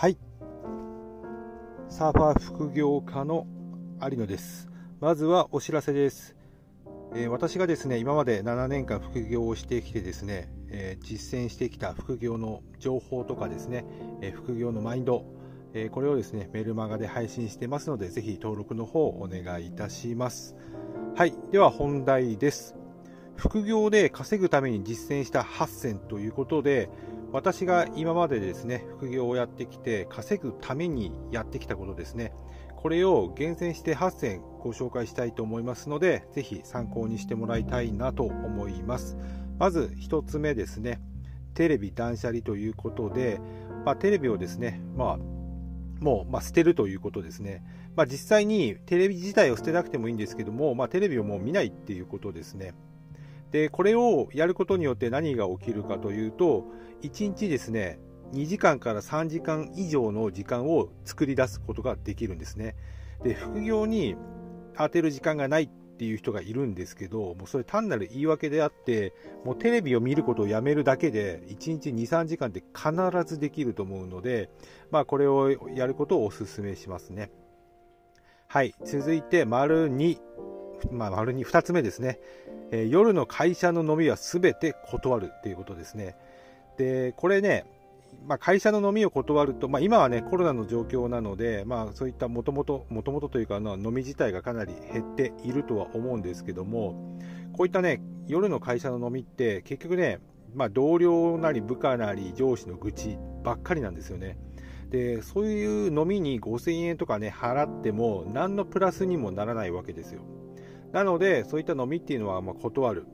はい。サーファー副業家の有野です。まずはお知らせです、えー、私がですね今まで7年間副業をしてきてですね、えー、実践してきた副業の情報とかですね、えー、副業のマインドえこれをですねメルマガで配信してますのでぜひ登録の方お願いいたします。はい。では本題です。副業で稼ぐために実践した8選ということで私が今までですね副業をやってきて稼ぐためにやってきたことですねこれを厳選して8選ご紹介したいと思いますのでぜひ参考にしてもらいたいなと思いますまず1つ目ですねテレビ断捨離ということで、まあ、テレビをですね、まあ、もう、まあ、捨てるということですね。まあ、実際にテレビ自体を捨てなくてもいいんですけども、まあ、テレビをもう見ないっていうことですね。で、これをやることによって何が起きるかというと、1日ですね、2時間から3時間以上の時間を作り出すことができるんですね。で、副業に当てる時間がないっていう人がいるんですけど、もうそれ単なる言い訳であって、もうテレビを見ることをやめるだけで、1日2、3時間って必ずできると思うので、まあこれをやることをお勧めしますね。はい、続いて、丸2。まあ、丸2、2つ目ですね。えー、夜の会社の飲みは全て断るっていうことですね。で、これね、まあ、会社の飲みを断ると、まあ、今はね、コロナの状況なので、まあ、そういったもともと、もともとというか、飲み自体がかなり減っているとは思うんですけども、こういったね、夜の会社の飲みって、結局ね、まあ、同僚なり部下なり上司の愚痴ばっかりなんですよね。で、そういう飲みに5000円とかね、払っても、何のプラスにもならないわけですよ。なので、そういった飲みっていうのは、ま断る。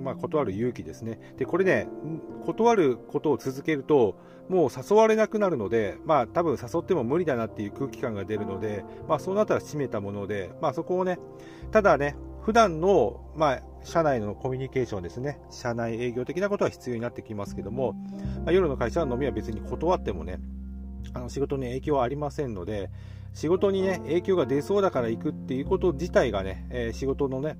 まあ、断る勇気ですね。で、これね、断ることを続けると、もう誘われなくなるので、まあ、多分誘っても無理だなっていう空気感が出るので、まあ、そうなったら閉めたもので、まあ、そこをね、ただね、普段の、まあ、社内のコミュニケーションですね、社内営業的なことは必要になってきますけども、まあ、夜の会社の飲みは別に断ってもね、あの仕事に影響はありませんので、仕事にね、影響が出そうだから行くっていうこと自体がね、え、仕事のね、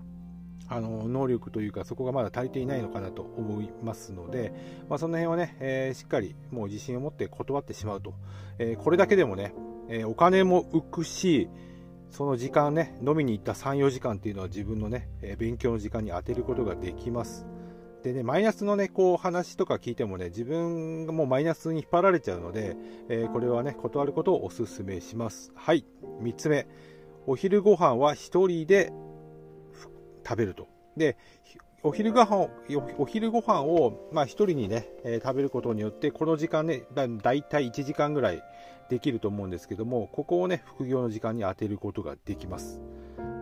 あの能力というかそこがまだ足りていないのかなと思いますので、まあ、その辺はね、えー、しっかりもう自信を持って断ってしまうと、えー、これだけでもね、えー、お金も浮くしその時間ね飲みに行った34時間っていうのは自分のね、え勉強の時間に充てることができます。でねマイナスのねこう話とか聞いてもね自分がもうマイナスに引っ張られちゃうので、えこれはね断ることをお勧めしますはい3つ目お昼ご飯は1人で食べると。で、お昼ご飯を、お昼ご飯を、まあ一人にね、えー、食べることによって、この時間ね、だだいたい1時間ぐらいできると思うんですけども、ここをね、副業の時間に当てることができます。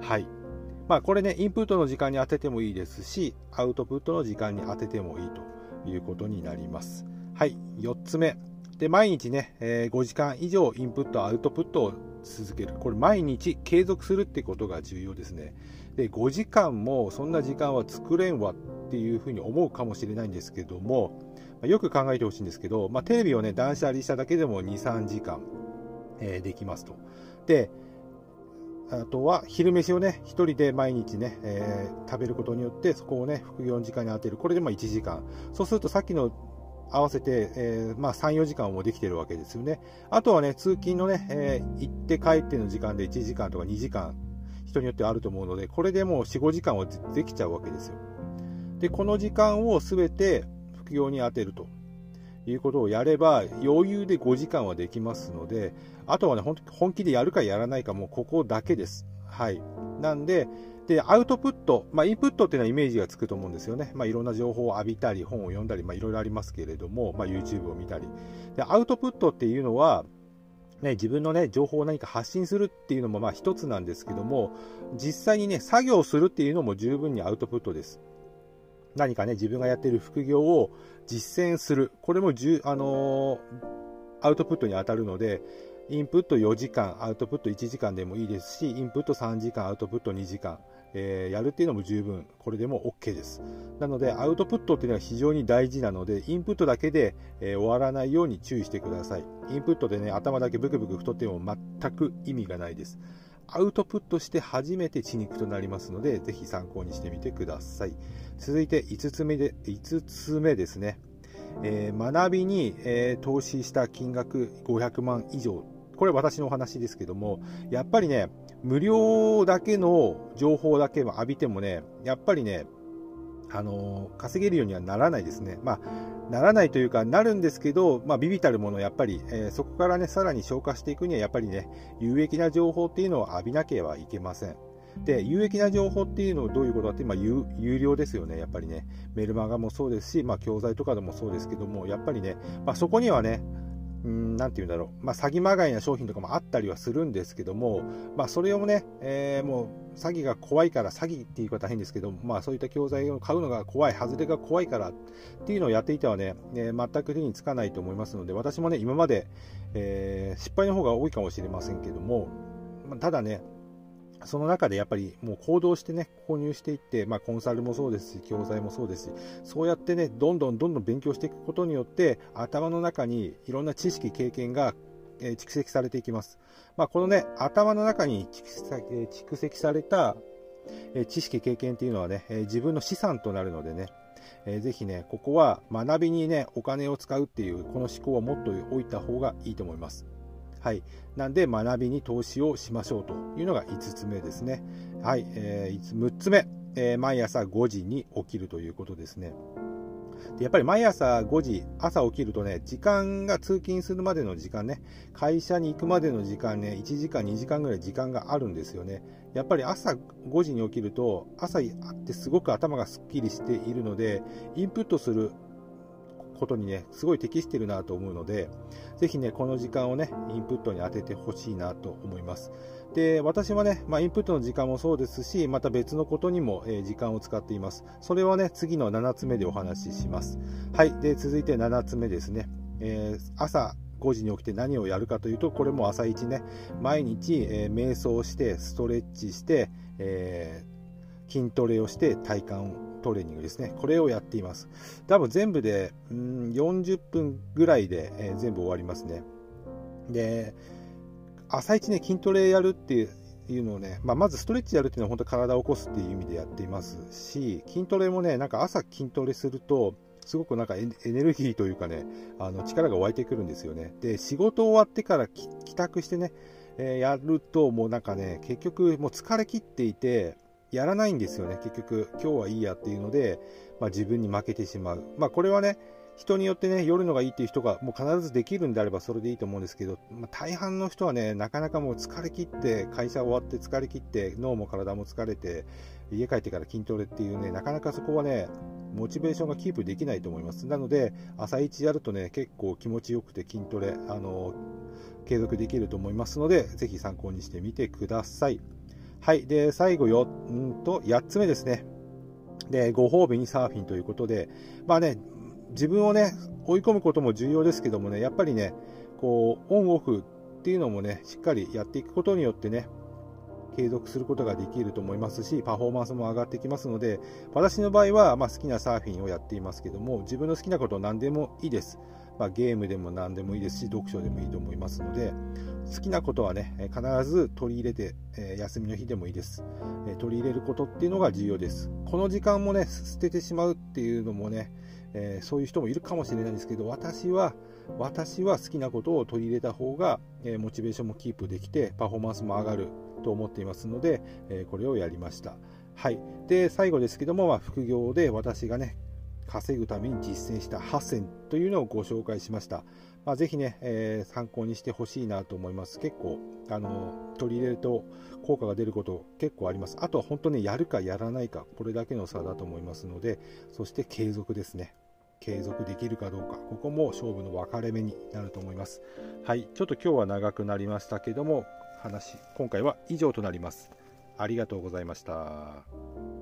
はい。まあこれね、インプットの時間に当ててもいいですし、アウトプットの時間に当ててもいいということになります。はい。4つ目。で、毎日ね、え、5時間以上インプット、アウトプットを続ける。これ毎日継続するってことが重要ですね。で5時間もそんな時間は作れんわっていうふうに思うかもしれないんですけども、よく考えてほしいんですけど、まあ、テレビをね断捨離しただけでも23時間、えー、できますとであとは昼飯をね1人で毎日ね、えー、食べることによってそこをね副業の時間に当てるこれでま1時間そうするとさっきの合わせて、えー、まあ、3、4時間もできてるわけですよね。あとはね、通勤のね、えー、行って帰っての時間で1時間とか2時間人によってあると思うので、これでもう4、5時間はできちゃうわけですよ。で、この時間を全て副業に充てるということをやれば、余裕で5時間はできますので、あとはね、本気でやるかやらないかもここだけです。はい。なんで、で、アウトプット、まあ、インプットっていうのはイメージがつくと思うんですよね。まあ、いろんな情報を浴びたり、本を読んだり、まあ、いろいろありますけれども、まあ、YouTube を見たり。で、アウトプットっていうのは、ね、自分のね、情報を何か発信するっていうのもまあ一つなんですけども、実際にね、作業するっていうのも十分にアウトプットです。何かね、自分がやっている副業を実践する。これも、あのー、アウトプットに当たるので、インプット4時間、アウトプット1時間でもいいですし、インプット3時間、アウトプット2時間。えー、やるっていうのも十分、これでも OK です。なので、アウトプットっていうのは非常に大事なので、インプットだけで、えー、終わらないように注意してください。インプットでね、頭だけブクブク太っても全く意味がないです。アウトプットして初めて血肉となりますので、ぜひ参考にしてみてください。続いて5つ目で、5つ目ですね。えー、学びに、えー、投資した金額500万以上。これ私のお話ですけども、やっぱりね、無料だけの情報だけ浴びてもね、やっぱりね、あの、稼げるようにはならないですね。まあ、ならないというか、なるんですけど、まあ、ビビたるもの、やっぱり、えー、そこからね、さらに消化していくには、やっぱりね、有益な情報っていうのを浴びなければいけません。で、有益な情報っていうのはどういうことかって、まあ、有有料ですよね、やっぱりね。メルマガもそうですし、まあ、教材とかでもそうですけども、やっぱりね、まあ、そこにはね、うん、なて言うんだろう、まあ、詐欺まがいな商品とかもあったりはするんですけども、まあ、それをね、えー、もう詐欺が怖いから、詐欺って言い方変ですけども、まあ、そういった教材を買うのが怖い、外れが怖いからっていうのをやっていてはね、えー、全く手につかないと思いますので、私もね、今まで、えー、失敗の方が多いかもしれませんけども、ただね、その中でやっぱりもう行動してね、購入していって、まあ、コンサルもそうですし、教材もそうですし、そうやってね、どんどんどんどん勉強していくことによって、頭の中にいろんな知識、経験が蓄積されていきます。まあ、このね、頭の中に蓄積された知識、経験っていうのはね、自分の資産となるのでね、えー、ぜひね、ここは学びにね、お金を使うっていう、この思考を持っておいた方がいいと思います。はい。なんで、学びに投資をしましょうというのが5つ目ですね。はい。えー、6つ目、えー、毎朝5時に起きるということですね。でやっぱり毎朝5時、朝起きるとね、時間が通勤するまでの時間ね、会社に行くまでの時間ね、1時間、2時間ぐらい時間があるんですよね。やっぱり朝5時に起きると、朝ってすごく頭がすっきりしているので、インプットすることにね、すごい適してるなと思うので、ぜひね、この時間をね、インプットに当ててほしいなと思います。で、私はね、まあ、インプットの時間もそうですし、また別のことにも、え、時間を使っています。それはね、次の7つ目でお話しします。はい。で、続いて7つ目ですね。えー、朝5時に起きて何をやるかというと、これも朝一ね、毎日、えー、瞑想して、ストレッチして、え筋トレをして体幹トレーニングですね。これをやっています。多分全部で、うん、40分ぐらいで、えー、全部終わりますね。で、朝一ね、筋トレやるっていうのをね、まあ、まずストレッチやるっていうのは本当体を起こすっていう意味でやっていますし、筋トレもね、なんか朝筋トレすると、すごくなんかエネルギーというかね、あの力が湧いてくるんですよね。で、仕事終わってから帰宅してね、えー、やるともうなんかね、結局もう疲れ切っていて、やらないんですよね、結局、今日はいいやっていうので、まあ、自分に負けてしまう。まあ、これはね、人によってね、夜のがいいっていう人がもう必ずできるんであればそれでいいと思うんですけど、まあ、大半の人はね、なかなかもう疲れ切って、会社終わって疲れ切って、脳も体も疲れて、家帰ってから筋トレっていうね、なかなかそこはね、モチベーションがキープできないと思います。なので、朝一やるとね、結構気持ちよくて筋トレ、あの、継続できると思いますので、ぜひ参考にしてみてください。はい。で、最後よ、んと、8つ目ですね。で、ご褒美にサーフィンということで、まあね、自分をね、追い込むことも重要ですけどもね、やっぱりね、こう、オンオフっていうのもね、しっかりやっていくことによってね、継続することができると思いますし、パフォーマンスも上がってきますので、私の場合は、まあ、好きなサーフィンをやっていますけども、自分の好きなこと何でもいいです。まあ、ゲームでも何でもいいですし、読書でもいいと思いますので、好きなことはね、必ず取り入れて、休みの日でもいいです、取り入れることっていうのが重要です。この時間もね、捨ててしまうっていうのもね、そういう人もいるかもしれないんですけど、私は、私は好きなことを取り入れた方が、モチベーションもキープできて、パフォーマンスも上がると思っていますので、これをやりました。はい。で、最後ですけども、まあ、副業で私がね、稼ぐために実践した8選というのをご紹介しました。まあ、ぜひね、えー、参考にしてほしいなと思います。結構、あの、取り入れると効果が出ること結構あります。あとは本当にやるかやらないか、これだけの差だと思いますので、そして継続ですね。継続できるかどうか、ここも勝負の分かれ目になると思います。はい、ちょっと今日は長くなりましたけども、話、今回は以上となります。ありがとうございました。